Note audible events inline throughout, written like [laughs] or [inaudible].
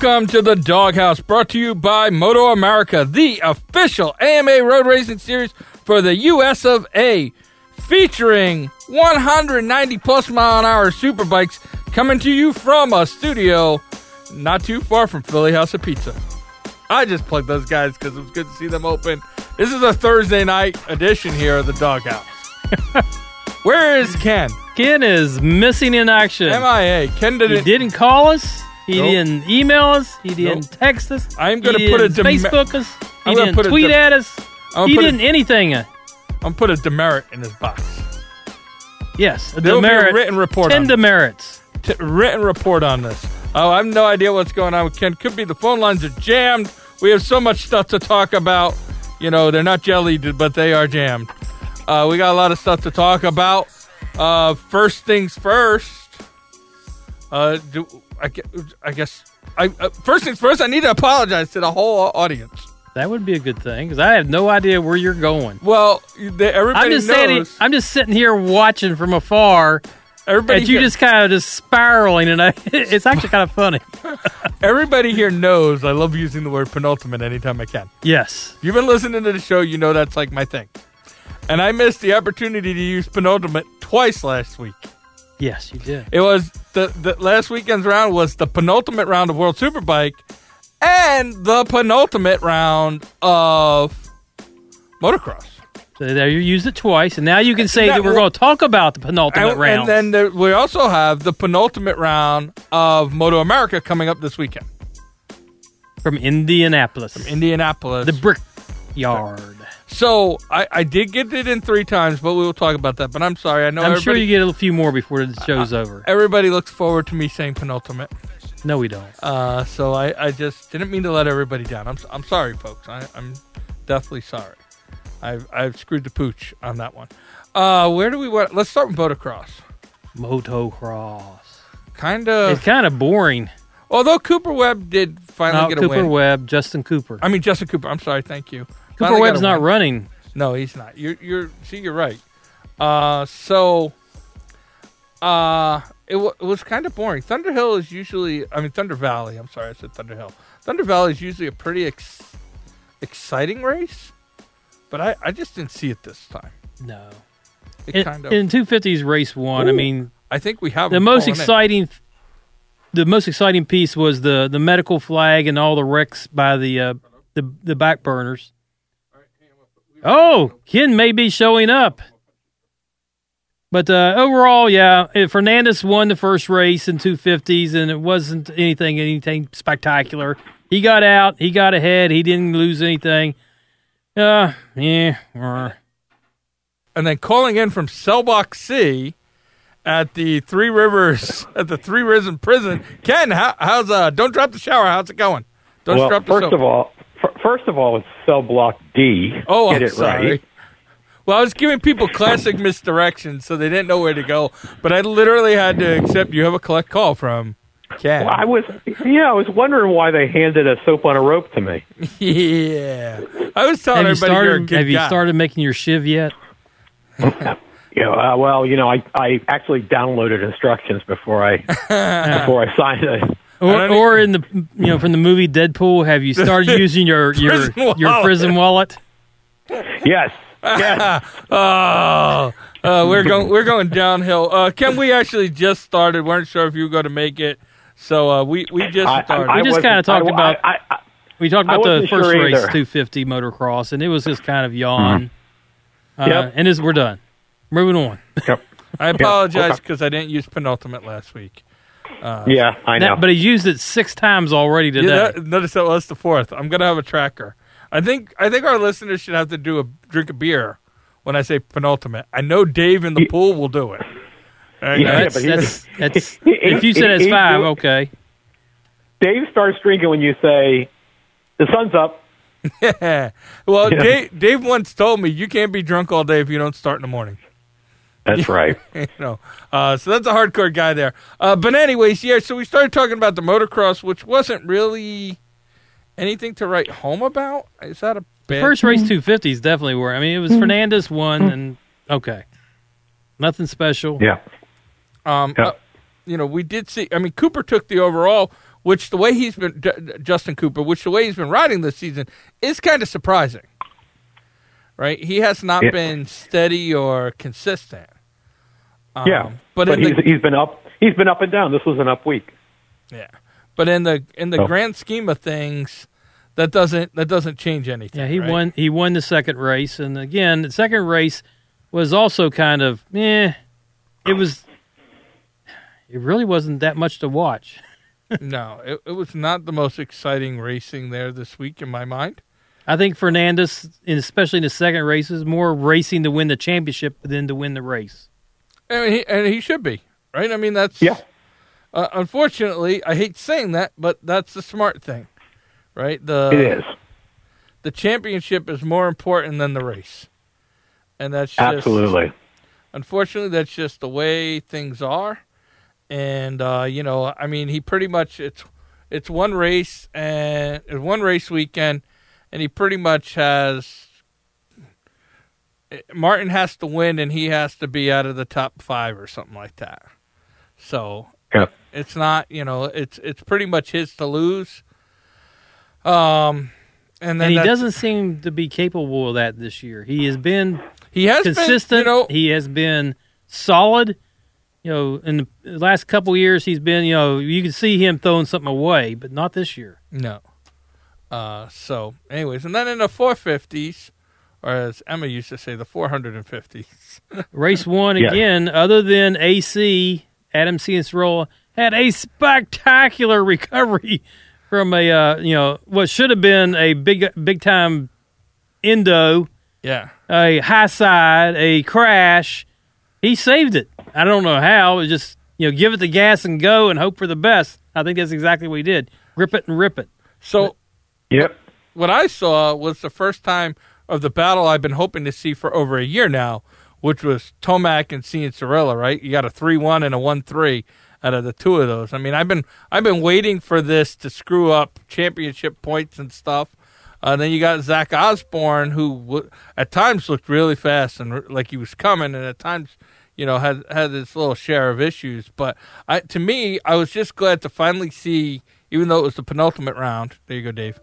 Welcome to the DawgHouse, brought to you by Moto America, the official AMA road racing series for the US of A, featuring 190 plus mile an hour superbikes coming to you from a studio not too far from Philly House of Pizza. I just plugged those guys because it was good to see them open. This is a Thursday night edition here of the DawgHouse. [laughs] Where is Ken? Ken is missing in action. MIA. Ken He didn't. didn't call us. He Nope. didn't email us. He didn't Nope. text us. I'm gonna put a Facebook us. He didn't put a tweet at us. I'm he didn't anything. I'm going to put a demerit in his box. Yes, a There'll be a demerit. written report Ten on this. demerits. T- written report on this. Oh, I have no idea what's going on with Ken. Could be the phone lines are jammed. We have so much stuff to talk about. You know, they're not jellied, but they are jammed. Uh, we got a lot of stuff to talk about. Uh, first things first. Uh, do, I, I guess. I, uh, first things first, I need to apologize to the whole audience. That would be a good thing because I have no idea where you're going. Well, they, everybody I'm just knows. saying. I'm just sitting here watching from afar, everybody, and you here, just kind of just spiraling, and I, [laughs] it's actually kind of funny. [laughs] everybody here knows I love using the word penultimate anytime I can. Yes. If you've been listening to the show, you know that's like my thing. And I missed the opportunity to use penultimate twice last week. Yes, you did. It was the, the last weekend's round was the penultimate round of World Superbike and the penultimate round of motocross. So there you used it twice, and now you can say Now, that we're going to talk about the penultimate round. and then there, we also have the penultimate round of Moto America coming up this weekend. from Indianapolis, From Indianapolis. the brick yard. So I, I did get it in three times, but we will talk about that. But I'm sorry. I know I'm sure you get a few more before the show's over. everybody looks forward to me saying penultimate. No, we don't. Uh, so I, I just didn't mean to let everybody down. I'm, I'm sorry, folks. I, I'm definitely sorry. I've, I've screwed the pooch on that one. Uh, where do we want? Let's start with motocross. Motocross. Kind of. It's kind of boring. Although Cooper Webb did finally No, get a pen. Not Cooper. Webb, Justin Cooper. I mean Justin Cooper. I'm sorry. Thank you. Cooper Webb's not running. No, he's not. You're you're see you're right. Uh so uh it, w- it was kind of boring. Thunder Hill is usually I mean Thunder Valley. I'm sorry, I said Thunder Hill. Thunder Valley is usually a pretty ex- exciting race, but I I just didn't see it this time. No. It In, kind of in 250s race one, I mean, I think we have the most pulling in. exciting, the most exciting piece was the the medical flag and all the wrecks by the uh, the the back burners. Oh, Ken may be showing up. But uh, overall, yeah, eh, Ferrandis won the first race in 250s, and it wasn't anything anything spectacular. He got out, he got ahead, he didn't lose anything. Uh, yeah, and then calling in from Selbach C at the Three Rivers [laughs] at the Three Rivers prison. Ken, how, how's uh? Don't drop the shower. How's it going? Don't well, drop the first soap. of all, f- first of all, it's cell block D. oh, Get I'm it sorry. right. Well, I was giving people classic [laughs] misdirections, so they didn't know where to go. But I literally had to accept you have a collect call from Ken. Well, I was, yeah, I was wondering why they handed a soap on a rope to me. [laughs] yeah, I was telling have you everybody you're a good Have you guy. started making your shiv yet? [laughs] Yeah, uh, well, you know, I I actually downloaded instructions before I before I signed it. Or, don't or in the you know from the movie Deadpool, have you started using your [laughs] your Prison your wallet. prison wallet? Yes, yes. [laughs] Oh, uh, we're going we're going downhill. Uh, Ken, we actually just started. We weren't sure if you were going to make it, so uh, we we just I, started. We just kinda talked I- about- I, I, We talked about the first sure race, either. 250 motocross, and it was just kind of yawn. Uh, Yep. And this, we're done. Moving on. Yep. I apologize okay. because I didn't use penultimate last week. Uh, yeah, I know. Now, but he used it six times already today. Yeah, that, notice that was the fourth. I'm gonna have a tracker. I think I think our listeners should have to do a drink a beer when I say penultimate. I know Dave in the pool will do it. And Yeah, that's, but [laughs] that's, that's, if you said it's he- five, he- okay. Dave starts drinking when you say the sun's up. [laughs] Well, Yeah. Dave, Dave once told me you can't be drunk all day if you don't start in the morning. That's [laughs] right. you know, uh, so that's a hardcore guy there. Uh, but anyways, yeah. So we started talking about the motocross, which wasn't really anything to write home about. Is that a bad? First race 250s definitely were. I mean, it was Ferrandis won, and okay. Nothing special. Yeah. Um, Yeah. uh, you know, we did see. I mean, Cooper took the overall, which the way he's been Justin Cooper, which the way he's been riding this season is kind of surprising. Right? He has not Yeah. been steady or consistent. Um, yeah, but, but he's the, he's been up. He's been up and down. This was an up week. yeah, but in the in the Oh. grand scheme of things, that doesn't that doesn't change anything. Yeah, he right? won. He won the second race, and again, the second race was also kind of eh. It was. It really wasn't that much to watch. [laughs] no, it, it was not the most exciting racing there this week in my mind. I think Ferrandis, especially in the second race, is more racing to win the championship than to win the race. I mean, he, and he should be right. I mean, that's Yeah. Uh, unfortunately, I hate saying that, but that's the smart thing, right? The it is the championship is more important than the race, and that's just, absolutely. Unfortunately, that's just the way things are, and uh, you know, I mean, he pretty much it's it's one race and it's one race weekend, and he pretty much has. Martin has to win, and he has to be out of the top five or something like that. So Yeah. it's not, you know, it's it's pretty much his to lose. Um, and then And he doesn't seem to be capable of that this year. He has been he has consistent. Been, you know, he has been solid. You know, in the last couple years, he's been. You know, you can see him throwing something away, but not this year. No. Uh, so, anyways, and then in the 450s, or as Emma used to say, the 450s. [laughs] Race one Yeah. again. Other than AC, Adam Cianciarulo had a spectacular recovery from a uh, you know what should have been a big big time endo, Yeah. a high side, a crash. He saved it. I don't know how. It just you know give it the gas and go and hope for the best. I think that's exactly what he did. Grip it and rip it. So, Yep. what I saw was the first time of the battle I've been hoping to see for over a year now, which was Tomac and Cianciarulo, right? You got a 3-1 and a 1-3 out of the two of those. I mean, I've been I've been waiting for this to screw up championship points and stuff. Uh, then you got Zach Osborne, who w- at times looked really fast and r- like he was coming, and at times, you know, had had his little share of issues. But I, to me, I was just glad to finally see, even though it was the penultimate round. There you go, Dave.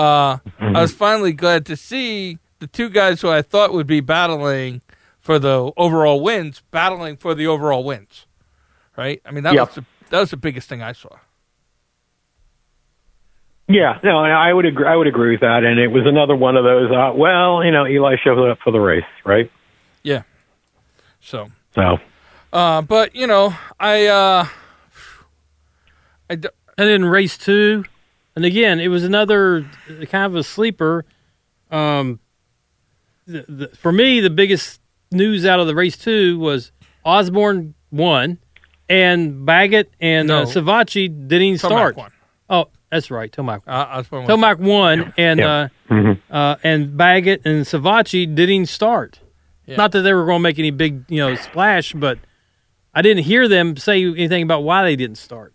Uh, I was finally glad to see the two guys who I thought would be battling for the overall wins, battling for the overall wins. Right? I mean, that Yep. was the, that was the biggest thing I saw. Yeah, no, I would agree. I would agree with that. And it was another one of those. Uh, well, you know, Eli showed up for the race, right? Yeah. So, So uh, but you know, I, uh, I d- And then race two, and again, it was another kind of a sleeper. Um, the, the, for me, the biggest news out of the race two was Osborne won, and Baggett and No. uh, Savatgy didn't even Tomac start. won. Oh, that's right, Tomac. Uh, Osborne Tomac won, and Yeah. uh, mhm. uh, and Baggett and Savatgy didn't even start. Yeah. Not that they were going to make any big, you know, splash, but I didn't hear them say anything about why they didn't start.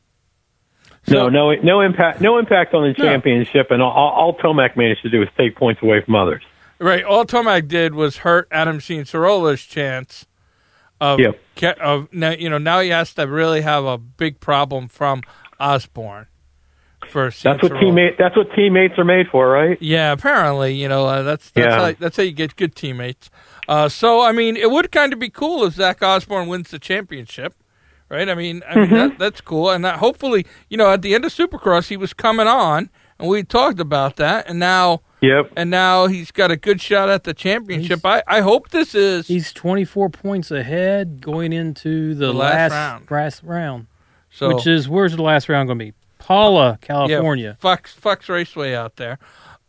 No, no, no impact. No impact on the No. championship. And all, all Tomac managed to do was take points away from others. Right. All Tomac did was hurt Adam Cianciarulo's chance of, Yep. of now, you know, now he has to really have a big problem from Osborne for That's what teammate. That's what teammates are made for, right? Yeah, apparently, you know, uh, that's that's, Yeah. how, that's how you get good teammates. Uh, so, I mean, it would kind of be cool if Zach Osborne wins the championship, right? I mean, I mean Mm-hmm. that, that's cool, and that hopefully, you know, at the end of Supercross, he was coming on, and we talked about that, and now, Yep. and now he's got a good shot at the championship. I, I hope this is He's 24 points ahead going into the, The last last, round. last round, so which is where's the last round going to be? Pala, California. Yeah, Fox Fox Raceway out there.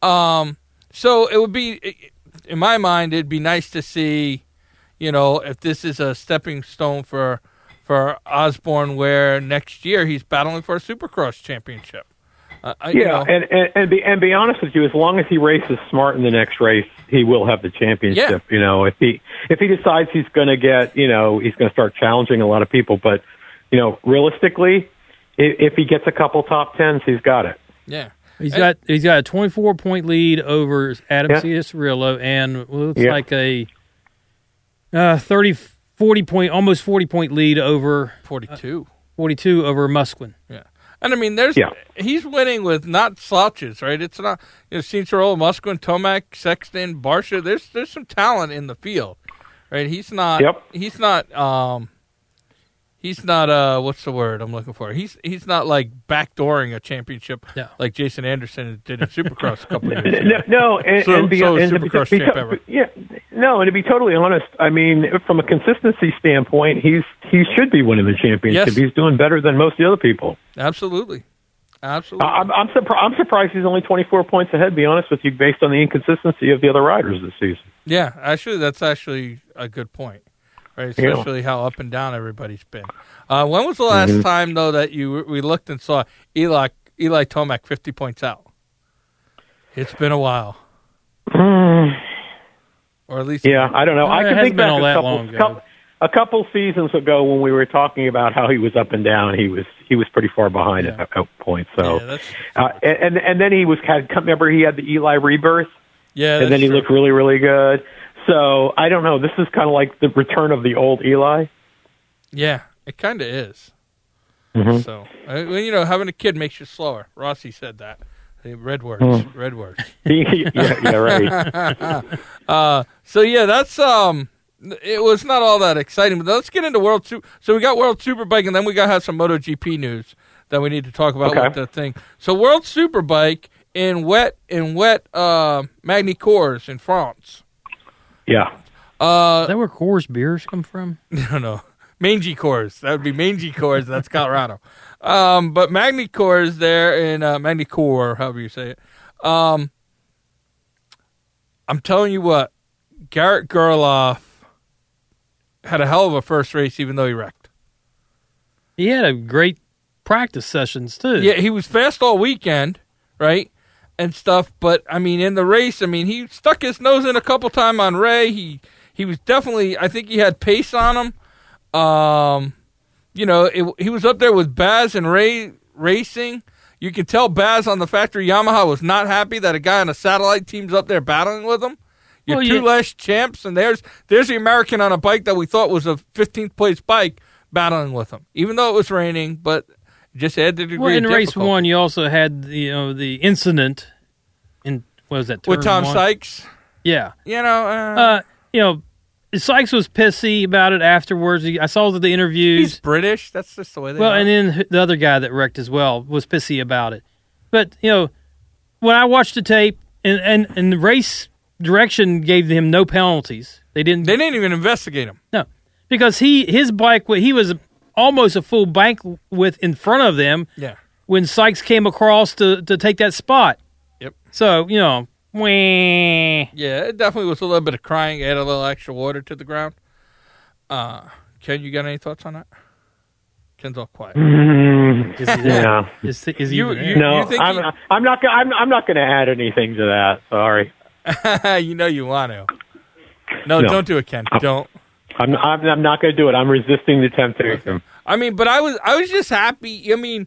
Um, so it would be, in my mind, it'd be nice to see, you know, if this is a stepping stone for for Osborne, where next year he's battling for a Supercross championship. Uh, I- you Yeah, know, and and and be, and be honest with you, as long as he races smart in the next race, he will have the championship. Yeah. You know, if he if he decides he's going to get, you know, he's going to start challenging a lot of people. But you know, realistically, if, if he gets a couple top tens, he's got it. yeah. He's Hey. got he's got a 24 point lead over Adam Yeah. Cianciarulo and what looks Yeah. like a uh, 30 40 point almost 40 point lead over 42. 42 over Musquin. Yeah. And I mean, there's Yeah. he's winning with not slouches, right? It's not you know, Cianciarulo, Musquin, Tomac, Sexton, Barcia. There's there's some talent in the field, right? He's not. Yep. He's not. Um. He's not. Uh. What's the word I'm looking for? He's he's not like backdooring a championship No. like Jason Anderson did in Supercross a couple of [laughs] years ago. No, no and, So- and, be, so and to be, Supercross be- ever. yeah, no, and to be totally honest, I mean, from a consistency standpoint, he's he should be winning the championship. Yes. He's doing better than most of the other people. Absolutely. Absolutely. I'm I'm, surpri- I'm surprised he's only 24 points ahead. To be honest with you, based on the inconsistency of the other riders this season. Yeah, actually, that's actually a good point, right? Yeah. Especially how up and down everybody's been. Uh, when was the last Mm-hmm. time though that you we looked and saw Eli Eli Tomac fifty points out? It's been a while, or at least Yeah, I don't know. I can think been back all a that couple, couple a couple seasons ago when we were talking about how he was up and down. He was he was pretty far behind Yeah. at, at points. So. Yeah, Uh, and and then he was had remember he had the Eli rebirth, yeah. and then he true. looked really really good. So I don't know. This is kind of like the return of the old Eli. Yeah, it kind of is. Mhm. So, you know, having a kid makes you slower. Rossi said that. Red words, Hmm. red words. [laughs] yeah, yeah, right. [laughs] Uh, so yeah, that's um, it was not all that exciting. But let's get into World Super. So we got World Superbike, and then we got to have some MotoGP news that we need to talk about Okay. with the thing. So World Superbike in wet in wet uh, Magny Cours in France. Yeah. Uh, Is that where Coors beers come from? [laughs] no, no, Mangy Cours. That would be Mangy Cours. That's Colorado. Um, but Magny Cours there in uh, Magny Cours, however you say it. Um, I'm telling you what, Garrett Gerloff had a hell of a first race, even though he wrecked. He had a great practice sessions too. Yeah, he was fast all weekend, right? And stuff, but I mean, in the race, I mean, he stuck his nose in a couple time on Rea. He he was definitely, I think he had pace on him. Um, you know, it, he was up there with Baz and Rea racing. You could tell Baz on the factory Yamaha was not happy that a guy on a satellite team's up there battling with him. You're Well, two yeah. less champs, and there's there's the American on a bike that we thought was a 15th place bike battling with him, even though it was raining, but just added a degree Well, in race difficulty. one, you also had the, you know the incident in what was that with Tom one? Sykes. Yeah, You know, uh, uh, you know, Sykes was pissy about it afterwards. I saw the interviews. he's. British. That's just the way they Well, are. and then the other guy that wrecked as well was pissy about it. But you know, when I watched the tape and and, and the race direction gave him no penalties. They didn't. they didn't even investigate him. No, because he his bike he was almost a full bank width in front of them Yeah. when Sykes came across to to take that spot. Yep. So you know, wah. Yeah, it definitely was a little bit of crying. Add a little extra water to the ground. Uh, Ken, you got any thoughts on that? Ken's all quiet. Mm, Is yeah. Is, is You- you- No, think I'm, he- I'm not. I'm, I'm not going to add anything to that. Sorry. [laughs] you know you want to. No, No. don't do it, Ken. Don't. I'm. I'm, I'm not going to do it. I'm resisting the temptation. I mean, but I was I was just happy. I mean,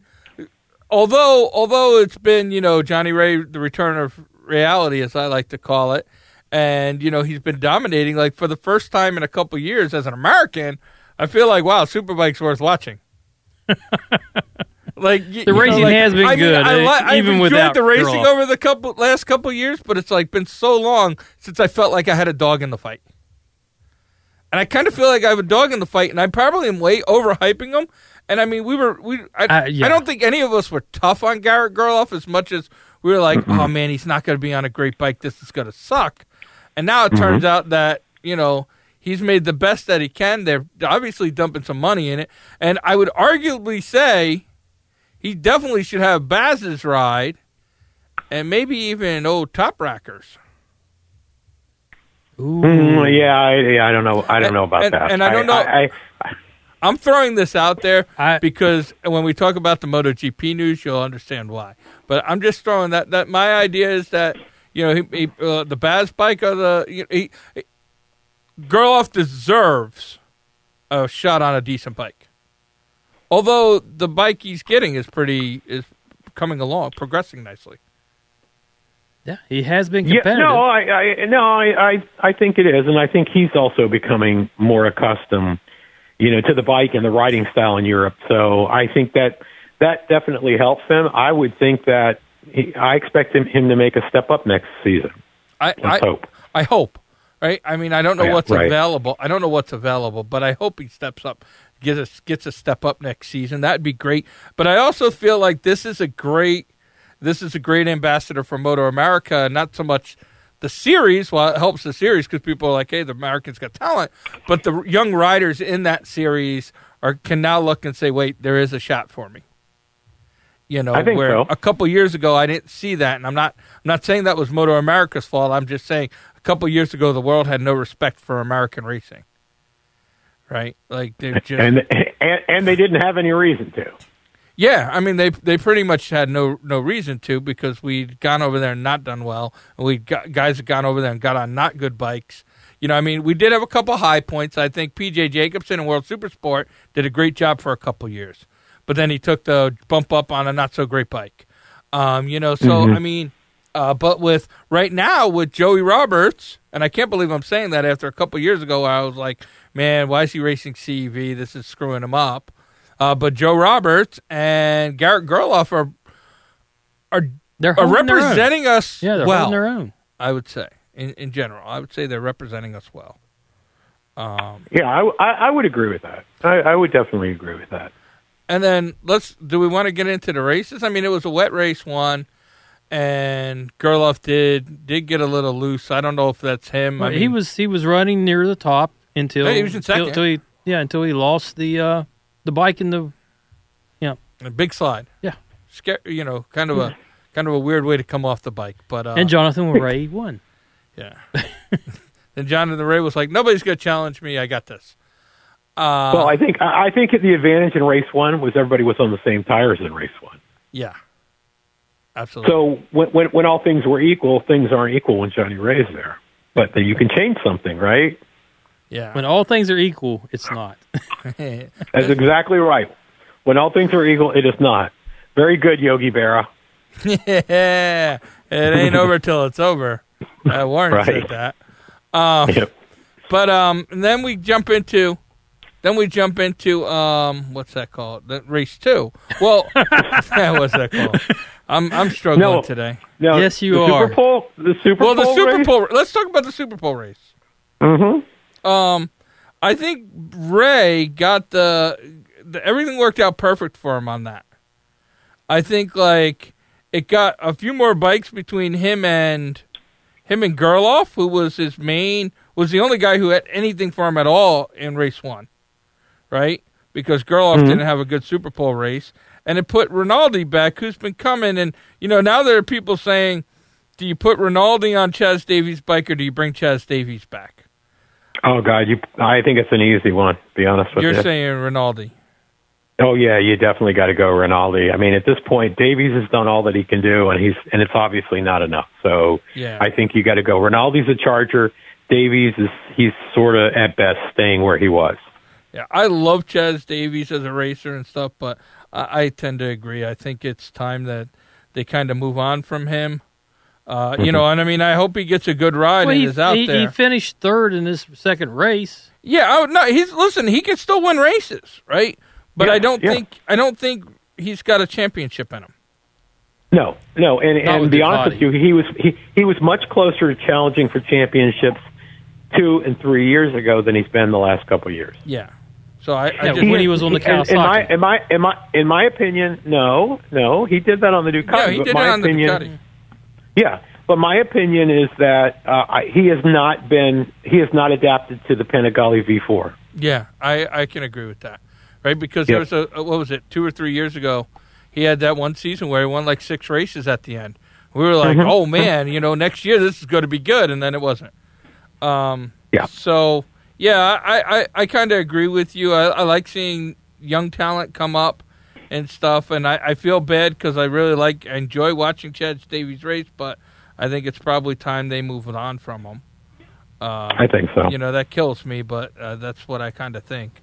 although although it's been you know Johnny Rea the return of reality as I like to call it, and you know he's been dominating like for the first time in a couple years as an American. I feel like wow, Superbike's worth watching. [laughs] like y- you know, racing like, has been I mean, good, I uh, li- I've enjoyed without the racing Gerloff. over the couple last couple years, but it's like been so long since I felt like I had a dog in the fight. And I kind of feel like I have a dog in the fight, and I probably am way overhyping him. And I mean, we were we. I, Uh, yeah. I don't think any of us were tough on Garrett Gerloff as much as we were like, oh man, he's not going to be on a great bike. This is going to suck. And now it turns out that you know he's made the best that he can. They're obviously dumping some money in it, and I would arguably say he definitely should have Baz's ride, and maybe even old Top Rackers. Ooh. Mm, yeah, I, yeah, I don't know. I don't know about And- that. and I don't know- I, I, I'm throwing this out there I- because when we talk about the MotoGP news, you'll understand why. But I'm just throwing that. That my idea is that you know he, he, uh, the Baz bike or the you know, he, he, Gerloff deserves a shot on a decent bike. Although the bike he's getting is pretty is coming along, progressing nicely. Yeah, he has been yeah, no, I, I, no, I, I, I think it is, and I think he's also becoming more accustomed, you know, to the bike and the riding style in Europe. So I think that that definitely helps him. I would think that he, I expect him, him to make a step up next season. I I hope. I hope. Right? I mean, I don't know Yeah, what's right. available. I don't know what's available, but I hope he steps up, gets a, gets a step up next season. That'd be great. But I also feel like this is a great this is a great ambassador for Moto America. Not so much the series, well, it helps the series because people are like, hey, the Americans got talent, but the young riders in that series are can now look and say, wait, there is a shot for me. You know, I think where so. a couple years ago I didn't see that, and I'm not I'm not saying that was Moto America's fault. I'm just saying a couple years ago the world had no respect for American racing, right? Like they just And, and and they didn't have any reason to. Yeah, I mean they they pretty much had no no reason to because we'd gone over there and not done well, and we got guys had gone over there and got on not good bikes. You know, I mean, we did have a couple high points. I think PJ Jacobsen and World Supersport did a great job for a couple years, but then he took the bump up on a not so great bike. Um, you know, so I mean, uh, but with right now with Joey Roberts, and I can't believe I'm saying that after a couple years ago, I was like, man, why is he racing CEV? This is screwing him up. Uh, but Joe Roberts and Garrett Gerloff are are They're are holding their own. representing us Yeah, they're well. holding their own. I would say in in general, I would say they're representing us well. Um, Yeah, I, I, I would agree with that. I, I would definitely agree with that. and then let's do we want to get into the races? I mean, it was a wet race one, and Gerloff did did get a little loose. I don't know if that's him. I mean, he was he was running near the top until Yeah, he was in second. Until he, yeah, until he lost the uh, the bike in the a big slide. Yeah. Scare, you know, kind of a kind of a weird way to come off the bike, but uh, and Jonathan [laughs] Rea won. Yeah. [laughs] then Jonathan Rea was like, "Nobody's going to challenge me. I got this." Uh, well, I think I I think the advantage in race one was everybody was on the same tires in race one. yeah, absolutely. So when, when when all things were equal, things aren't equal when Johnny Rea's there. But then you can change something, right? Yeah, When all things are equal, it's not. [laughs] [laughs] That's exactly right. When all things are equal, it is not. Very good, Yogi Berra. yeah, it ain't over till it's over. Uh, Warren Right. said that. Um, Yep. But um, and then we jump into, then we jump into um, what's that called? The race two. Well, [laughs] what's that called? I'm I'm struggling No. today. Now, Yes, you the are. Super Bowl, the Super Well, the Bowl Super race? Bowl. Let's talk about the Super Bowl race. Mm-hmm. Um, I think Rea got the, the everything worked out perfect for him on that. I think like it got a few more bikes between him and him and Gerloff, who was his main was the only guy who had anything for him at all in race one, right? Because Gerloff didn't have a good Super Bowl race, and it put Rinaldi back, who's been coming, and you know now there are people saying, do you put Rinaldi on Chaz Davies' bike or do you bring Chaz Davies back? Oh God, you. I think it's an easy one. To be honest with You're you. saying Rinaldi. Oh yeah, you definitely got to go Rinaldi. I mean, at this point, Davies has done all that he can do, and he's and it's obviously not enough. So Yeah. I think you got to go. Rinaldi's a Charger. Davies is he's sort of at best staying where he was. Yeah, I love Chaz Davies as a racer and stuff, but I, I tend to agree. I think it's time that they kind of move on from him. Uh, You know, and I mean, I hope he gets a good ride well, and he, is out he, there. he finished third in this second race. yeah, oh, no, he's listen. He can still win races, right? But Yeah, I don't yeah. think I don't think he's got a championship in him. No, no, and Not and to be honest Ducati. with you, he was he he was much closer to challenging for championships two and three years ago than he's been the last couple of years. Yeah. So I, I Yeah, just when he was on the in, in my Kawasaki. in my in my in my opinion, no, no, he did that on the Ducati. yeah he did it my on opinion, the Ducati. Yeah, but my opinion is that uh, he has not been he has not adapted to the Panigale V4. Yeah, I, I can agree with that. Right? Because Yep. there was a, a- what was it, two or three years ago, he had that one season where he won like six races at the end. We were like, Mm-hmm. oh man, you know, next year this is going to be good, and then it wasn't. Um, Yeah. So yeah, I I, I kind of agree with you. I, I like seeing young talent come up and stuff, and I, I feel bad because I really like I enjoy watching Chaz Davies race, but I think it's probably time they move on from him. Uh, I think so. you know that kills me, but uh, that's what I kind of think.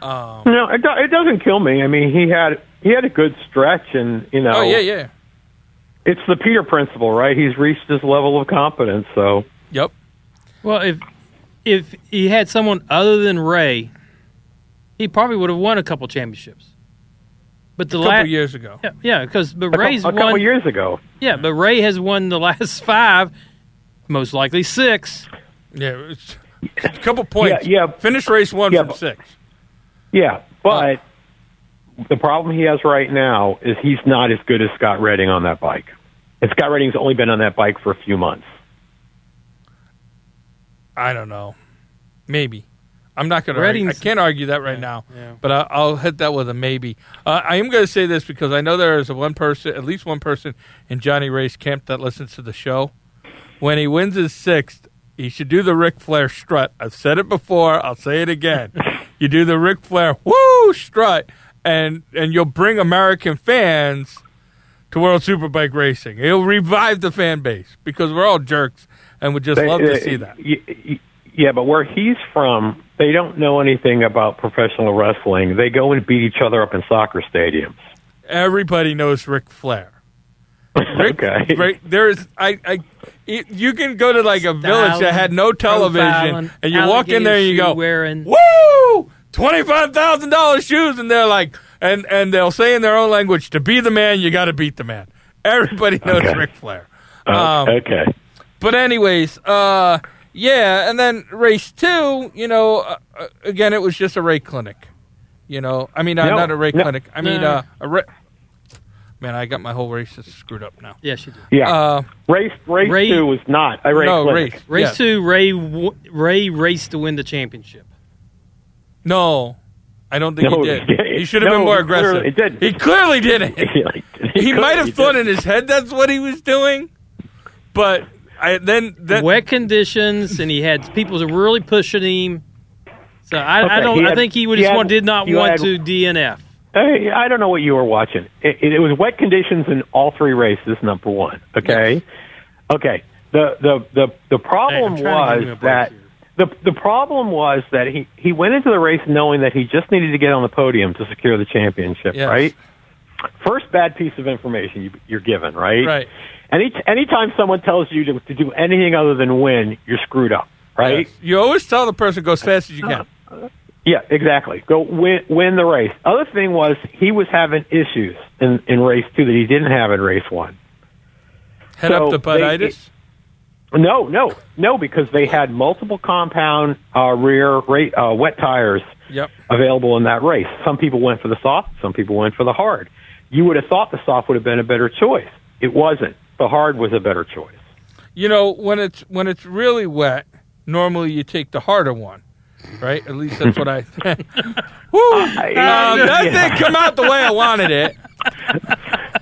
Um, No, it, do- it doesn't kill me. I mean, he had he had a good stretch, and you know, oh yeah, yeah, it's the Peter principle, right? He's reached his level of competence, so yep, Well, if if he had someone other than Rea, he probably would have won a couple championships. But the a couple last years ago. yeah, yeah, because but A, cou- Rea's a couple years ago. Yeah, but Rea has won the last five, most likely six. Yeah, it's, a couple points. Yeah, yeah. Finish race one Yeah, from but- six. Yeah, but uh, the problem he has right now is he's not as good as Scott Redding on that bike. And Scott Redding's only been on that bike for a few months. I don't know. Maybe. I'm not going to. I can't argue that right now. yeah. But I, I'll hit that with a maybe. Uh, I am going to say this because I know there is a one person, at least one person in Johnny Rea's camp that listens to the show. When he wins his sixth, he should do the Ric Flair strut. I've said it before. I'll say it again. [laughs] you do the Ric Flair woo strut, and and you'll bring American fans to World Superbike racing. It'll revive the fan base because we're all jerks and would just They- love to uh, see that. y- y- Yeah, but where he's from, they don't know anything about professional wrestling. They go and beat each other up in soccer stadiums. Everybody knows Ric Flair. [laughs] Ric, okay. Ric- there's I, I it- you can go to like a village that had no television, profiling, and you walk in there and you go, wearing. "Woo! Twenty five thousand dollars shoes," and they're like, and and they'll say in their own language, "To be the man, you got to beat the man." Everybody knows Okay. Ric Flair. Uh, Um, okay. But anyways, uh, yeah, and then race two, you know, uh, uh, again, it was just a Rea clinic. You know, I mean, uh, No, not a Rea no. clinic. I mean, No. uh, a Ray. Man, I got my whole race screwed up now. Yes, you did. Yeah. Uh, race race Ray- two was not a race. no, clinic. race. Race yeah. two, Rea w- Rea raced to win the championship. No, I don't think No, he he did. He should have No, been more aggressive. he aggressive. didn't. He clearly [laughs] didn't. he might have thought in his head that's what he was doing, but I then that Wet conditions, and he had people really pushing him. So I, I don't. he I think he would he just had- want, did not want had- to DNF. Hey, I don't know what you were watching. It, it, it was wet conditions in all three races. Number one. Okay. Okay. The the the the problem Hey, I'm trying to give you a was that here. the the problem was that he he went into the race knowing that he just needed to get on the podium to secure the championship. Yes. Right. First bad piece of information you, you're given. Right. right. Any anytime someone tells you to, to do anything other than win, you're screwed up. Right. Yes. You always tell the person go as fast as you can. Yeah, exactly. Go win win the race. Other thing was he was having issues in in race two that he didn't have in race one. Head So up to they- buditis. No, no, no, because they had multiple compound uh, rear ra- uh, wet tires Yep. available in that race. Some people went for the soft, some people went for the hard. You would have thought the soft would have been a better choice. It wasn't. The hard was a better choice. You know when it's when it's really wet, normally you take the harder one, right? At least that's what I. [laughs] Woo! Um, that yeah. didn't come out the way I wanted it.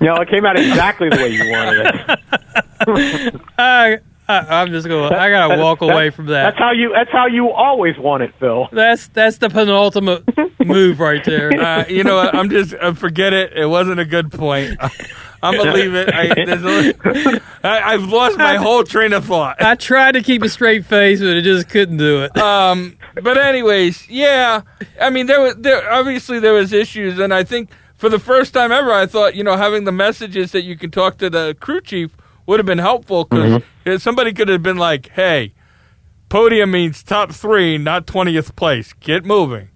No, it came out exactly the way you wanted it. [laughs] I, I I'm just going. to I gotta walk That's- away from that. That's how you. That's how you always want it, Phil. That's that's the penultimate [laughs] move right there. Uh, you know what? I'm just uh, forget it. It wasn't a good point. [laughs] I'm gonna leave it. I, there's a, I, I've lost my whole train of thought. I tried to keep a straight face, but I just couldn't do it. Um, but anyways, yeah. I mean, there was there obviously there was issues, and I think for the first time ever, I thought you know having the messages that you can talk to the crew chief would have been helpful because somebody could have been like, "Hey, podium means top three, not twentieth place. Get moving."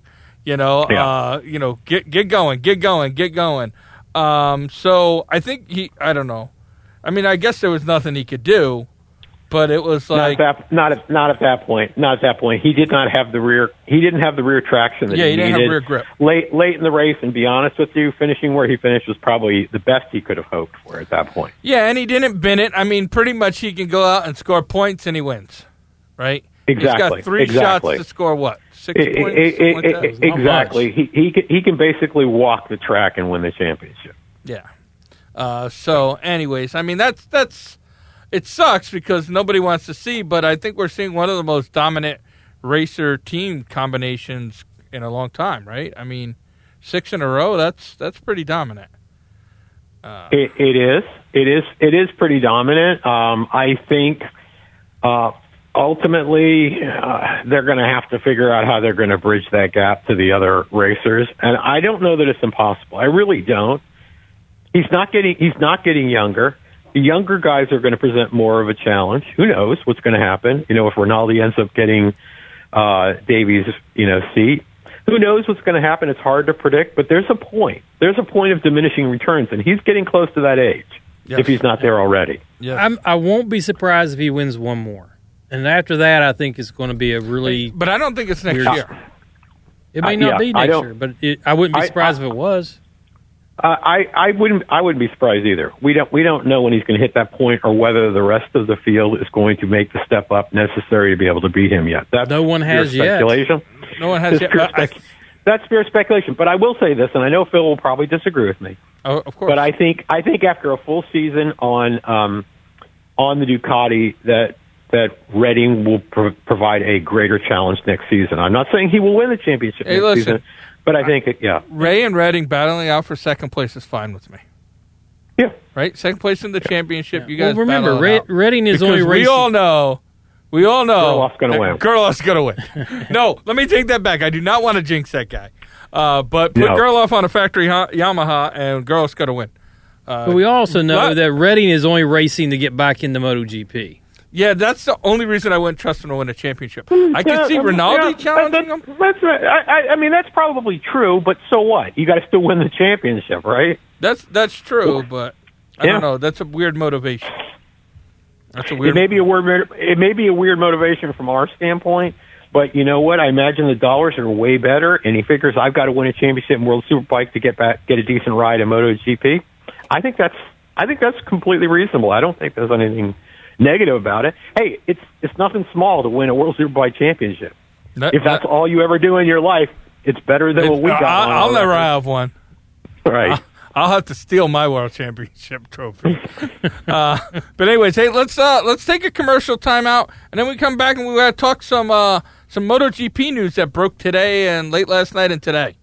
You know, Yeah. uh, you know, get get going, get going, get going. Um, so I think he, I don't know. I mean, I guess there was nothing he could do, but it was like, not at that not at not at that point. Not at that point. He did not have the rear. He didn't have the rear traction that Yeah, he, he didn't have needed rear grip. late late in the race. And be honest with you, finishing where he finished was probably the best he could have hoped for at that point. Yeah, and he didn't bin it. I mean, pretty much he can go out and score points and he wins, right? He's Exactly, got three exactly. shots to score what? Six I- I- points? I- something like I- that? Exactly. He he can, he can basically walk the track and win the championship. Yeah. Uh, so, anyways, I mean that's that's it sucks because nobody wants to see, but I think we're seeing one of the most dominant racer team combinations in a long time, right? I mean, six in a row. That's that's pretty dominant. It, it is. It is. It is pretty dominant. Um, I think uh, ultimately uh, they're going to have to figure out how they're going to bridge that gap to the other racers, and I don't know that it's impossible. I really don't. He's not getting. He's not getting younger. The younger guys are going to present more of a challenge. Who knows what's going to happen? You know, if Rinaldi ends up getting uh, Davies, you know, seat. who knows what's going to happen? It's hard to predict, but there's a point. There's a point of diminishing returns, and he's getting close to that age Yes. if he's not there already. Yes. I'm, I won't be surprised if he wins one more. And after that, I think it's going to be a really. but I don't think it's next Weird. year. It may Uh, not yeah, be I next year, but it, I wouldn't be I- surprised I- if it was. Uh, I I wouldn't I wouldn't be surprised either. We don't we don't know when he's going to hit that point or whether the rest of the field is going to make the step up necessary to be able to beat him yet. That's No one has yet. speculation. No one has yet. but I- that's pure speculation. But I will say this, and I know Phil will probably disagree with me. oh, of course. But I think I think after a full season on um, on the Ducati that that Redding will pro- provide a greater challenge next season. I'm not saying he will win the championship Hey, next listen. season, but I think yeah Rea and Redding battling out for second place is fine with me. yeah Right? Second place in the championship. You Well, guys remember, battle Red, out. Redding is because only we all know, we all know, Gerloff's gonna that win. Gerloff's gonna win. [laughs] no, let me take that back. I do not want to jinx that guy. Uh, but put No. Gerloff on a factory ha- Yamaha, and Gerloff's gonna win. Uh, but we also know What? that Redding is only racing to get back into MotoGP. Yeah, that's the only reason I wouldn't trust him to win a championship. Hmm, I could see Rinaldi yeah, challenging that- him. That's right. I, I mean, that's probably true, but so what? You got to still win the championship, right? That's that's true, but I Yeah. don't know. That's a weird motivation. That's a weird. It may be a weird. It may be a weird motivation from our standpoint, but you know what? I imagine the dollars are way better, and he figures I've got to win a championship in World Superbike to get back, get a decent ride in MotoGP. I think that's. I think that's completely reasonable. I don't think there's anything negative about it. Hey, it's it's nothing small to win a World Superbike championship. That- If that's that- all you ever do in your life, it's better than what we got. I, I'll never have one. Right. [laughs] I'll have to steal my world championship trophy. [laughs] uh, but anyways, hey, let's uh, let's take a commercial timeout, and then we come back and we got to talk some uh, some MotoGP news that broke today and late last night and today.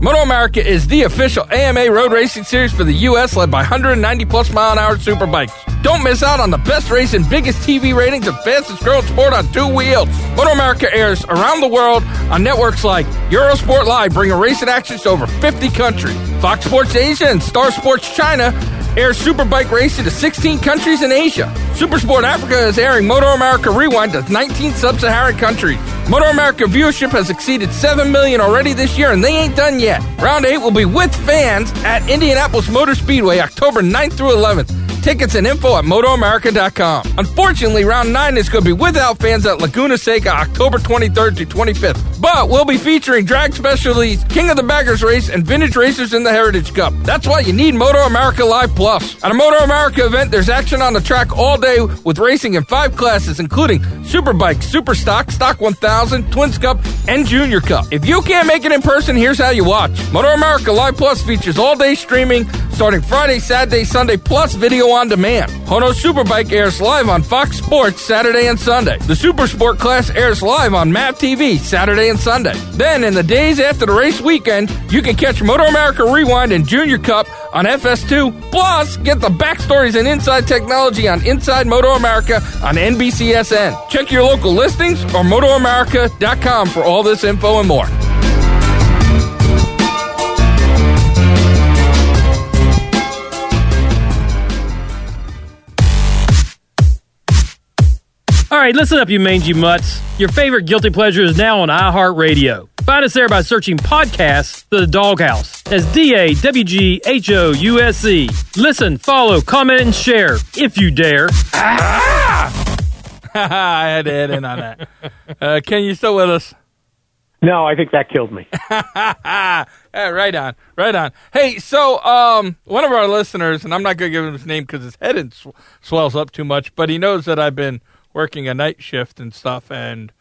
Moto America is the official AMA road racing series for the U.S., led by 190 plus mile an hour superbikes. Don't miss out on the best racing, biggest TV ratings, and fastest growing sport on two wheels. Moto America airs around the world on networks like Eurosport Live, bringing racing action to over 50 countries. Fox Sports Asia and Star Sports China airs Superbike racing to 16 countries in Asia. Supersport Africa is airing Moto America Rewind to 19 sub-Saharan countries. Moto America viewership has exceeded 7 million already this year, and they ain't done yet. Round 8 will be with fans at Indianapolis Motor Speedway October 9th through 11th. Tickets and info at MotoAmerica.com. Unfortunately, round 9 is going to be without fans at Laguna Seca October 23rd to 25th. But we'll be featuring drag specialties, King of the Baggers race, and vintage racers in the Heritage Cup. That's why you need Moto America Live Plus. At a Moto America event, there's action on the track all day with racing in five classes, including Superbike, Super Stock, Stock 1000, Twins Cup, and Junior Cup. If you can't make it in person, here's how you watch. Moto America Live Plus features all day streaming starting Friday, Saturday, Sunday, plus video on demand. Hono Superbike airs live on Fox Sports Saturday and Sunday. The Super Sport class airs live on MAVTV Saturday and Sunday. Then, in the days after the race weekend, you can catch Moto America Rewind and Junior Cup on FS2. Plus, get the backstories and inside technology on Inside Moto America on NBCSN. Check your local listings or MotoAmerica.com for all this info and more. All right, listen up, you mangy mutts. Your favorite guilty pleasure is now on iHeartRadio. Find us there by searching podcasts The DawgHouse. That's D A W G H O U S E. Listen, follow, comment, and share if you dare. Ah! [laughs] I had to head in on that. Uh, Ken, you still with us? No, I think that killed me. [laughs] Yeah, right on, right on. Hey, so um, one of our listeners, and I'm not going to give him his name because his head sw- swells up too much, but he knows that I've been working a night shift and stuff, and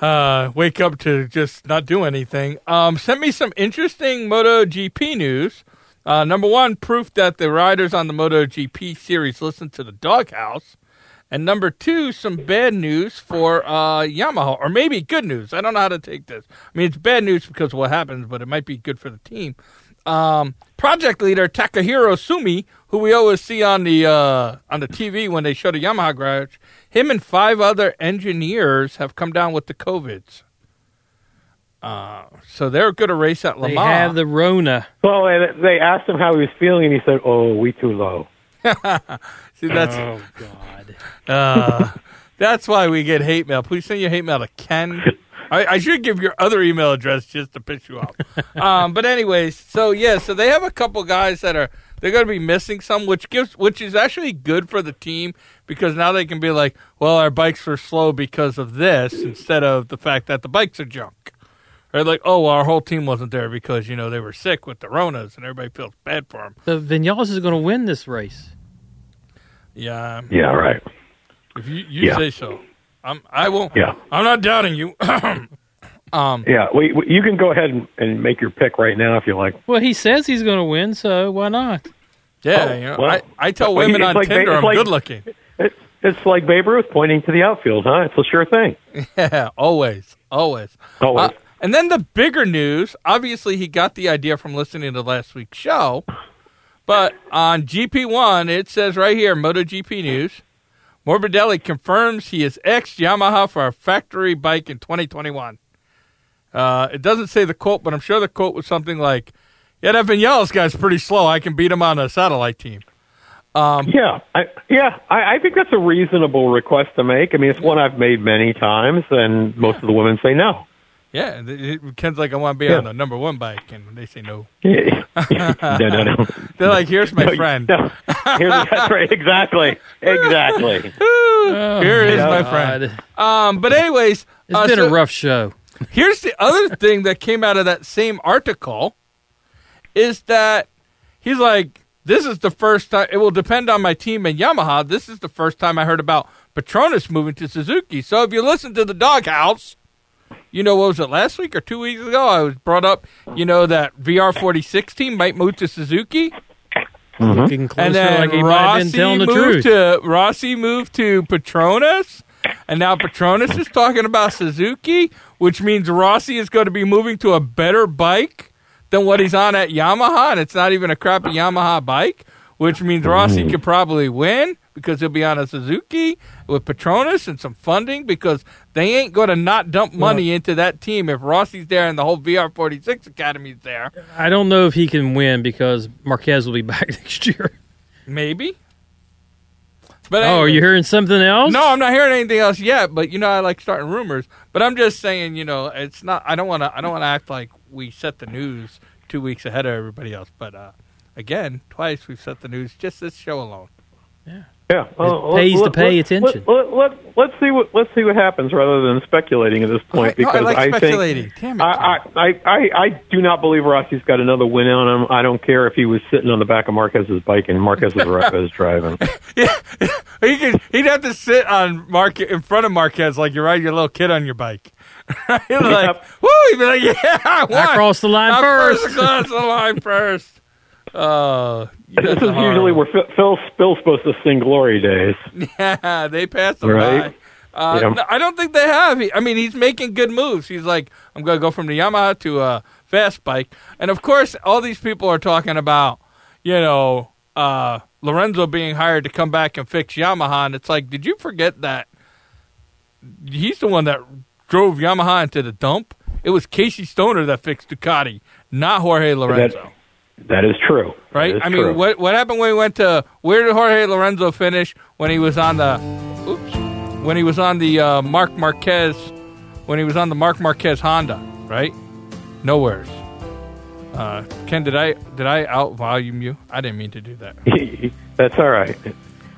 uh, wake up to just not do anything. Um, sent me some interesting MotoGP news. Uh, number one, proof that the riders on the MotoGP series listen to the doghouse. And number two, some bad news for uh, Yamaha, or maybe good news. I don't know how to take this. I mean, it's bad news because of what happens, but it might be good for the team. Um, project leader Takahiro Sumi, who we always see on the uh, on the TV when they show the Yamaha garage, him and five other engineers have come down with the COVIDs. Uh, so they're going to race at Le Mans. They have the Rona. Well, and they asked him how he was feeling, and he said, "Oh, we too low." [laughs] See, that's Oh, God. Uh, That's why we get hate mail. Please send your hate mail to Ken. [laughs] I, I should give your other email address just to piss you off. [laughs] um, but anyways, so yeah, so they have a couple guys that are they're going to be missing some, which gives which is actually good for the team because now they can be like, well, our bikes were slow because of this instead of the fact that the bikes are junk. Or like, oh, well, our whole team wasn't there because you know they were sick with the Ronas, and everybody feels bad for them. The Vinales is going to win this race. Yeah, Yeah, right. if you, you Yeah. say so, I'm. I won't. Yeah. I'm not doubting you. [coughs] um, Yeah, we, we, you can go ahead and, and make your pick right now if you like. Well, he says he's going to win, so why not? yeah, Oh, you know, well, I, I tell well, women it's on like- Tinder it's I'm like- good looking. It, it's like Babe Ruth pointing to the outfield, huh? It's a sure thing. [laughs] Yeah, always, always. Always. Uh, and then the bigger news, obviously he got the idea from listening to last week's show, but on GP1 it says right here, MotoGP news, Morbidelli confirms he is ex Yamaha for a factory bike in 2021. Uh, it doesn't say the quote, but I'm sure the quote was something like, "Yeah, that Vinales guy's pretty slow. I can beat him on a satellite team." Yeah, I, yeah, I, I think that's a reasonable request to make. I mean, it's one I've made many times, and most of the women say no. Yeah, it- Ken's like, "I want to be Yeah. on the number one bike," and they say no. [laughs] no, no, no. [laughs] They're like, "Here's my No, friend." No. Here's, that's [laughs] right. Exactly. Exactly. Here is my friend. Um, but anyways, It's uh, been so a rough show. here's the other thing that came out of that same article is that he's like, this is the first time. It will depend on my team and Yamaha. This is the first time I heard about Petronas moving to Suzuki. So if you listen to the DawgHouse, you know what was it last week or two weeks ago? I was brought up. You know that VR46 team might move to Suzuki. Mm-hmm. Looking closer And then like he been Rossi the moved truth. to Rossi moved to Petronas, and now Petronas is talking about Suzuki, which means Rossi is going to be moving to a better bike than what he's on at Yamaha, and it's not even a crappy Yamaha bike, which means Rossi mm-hmm. could probably win because he'll be on a Suzuki with Petronas and some funding because they ain't going to not dump money into that team if Rossi's there and the whole VR46 Academy's there. I don't know if he can win because Marquez will be [laughs] back next year. Maybe. But Oh, are you hearing something else? No, I'm not hearing anything else yet. But you know, I like starting rumors. But I'm just saying, you know, it's not. I don't want to. I don't want to act like we set the news two weeks ahead of everybody else. But uh, again, twice we've set the news just this show alone. Yeah, well, uh, uh, pays to pay attention. Let, let, let, us see what let's see what happens rather than speculating at this point No, I because like think speculating. Damn it, I, I, I, I do not believe Rossi's got another win on him. I don't care if he was sitting on the back of Marquez's bike and Marquez was, was driving. [laughs] Yeah, he could. He'd have to sit on Marquez in front of Marquez like you're riding your little kid on your bike. [laughs] Right? like, Yep. woo! He'd be like, "Yeah, I won. I crossed the line I'm first." Across the line [laughs] first. Uh, This is usually where Phil, Phil Phil's supposed to sing glory days. [laughs] Yeah, they passed him Right. by. Uh, Yeah. I don't think they have. He, I mean, he's making good moves. He's like, I'm going to go from the Yamaha to a fast bike. And of course, all these people are talking about, you know, uh, Lorenzo being hired to come back and fix Yamaha. And it's like, did you forget that he's the one that drove Yamaha into the dump? It was Casey Stoner that fixed Ducati, not Jorge Lorenzo. That is true. Right? That is I mean, true. what what happened when he went to where did Jorge Lorenzo finish when he was on the oops when he was on the uh, Marc Marquez when he was on the Marc Marquez Honda, right? Nowheres. Uh, Ken, did I did I out volume you? I didn't mean to do that. [laughs] that's all right.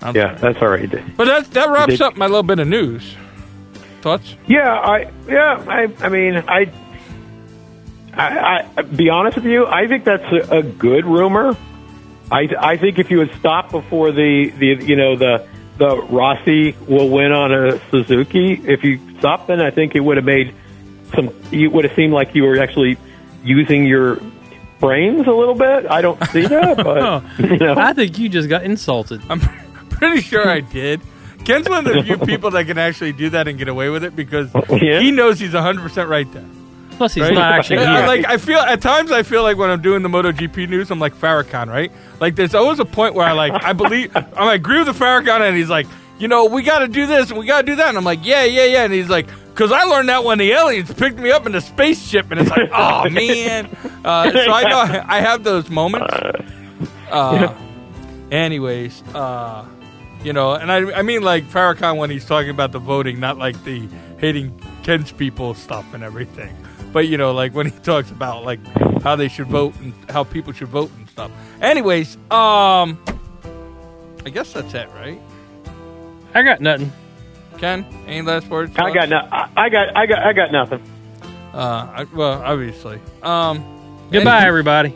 I'm Yeah, sorry. that's all right. but that that wraps did- up my little bit of news. Thoughts? Yeah, I yeah, I I mean, I I, I be honest with you, I think that's a, a good rumor. I I think if you had stopped before the the you know the the Rossi will win on a Suzuki, if you stopped then I think it would have made some you would have seemed like you were actually using your brains a little bit. I don't see that, [laughs] but you know. I think you just got insulted. I'm [laughs] pretty sure I did. Ken's one of the few [laughs] people that can actually do that and get away with it because Yeah. he knows he's 100% right there. Plus, he's Right? not actually I- I here. like I feel at times I feel like when I'm doing the MotoGP news, I'm like Farrakhan, right? Like there's always a point where I like I believe [laughs] I agree with the Farrakhan, and he's like, you know, we got to do this and we got to do that, and I'm like, yeah, yeah, yeah, and he's like, because I learned that when the aliens picked me up in the spaceship, and it's like, oh [laughs] man. Uh, so I know I have those moments. [laughs] Uh, anyways, uh, You know, and I, I mean like Farrakhan when he's talking about the voting, not like the hating Ken's people stuff and everything, but you know, like when he [laughs] talks about like how they should vote and how people should vote and stuff. Anyways, um, I guess that's it, right? I got nothing. Ken, any last words? I got no, I I got I got I got nothing. Uh, I, well, obviously. Um, Goodbye, any- everybody.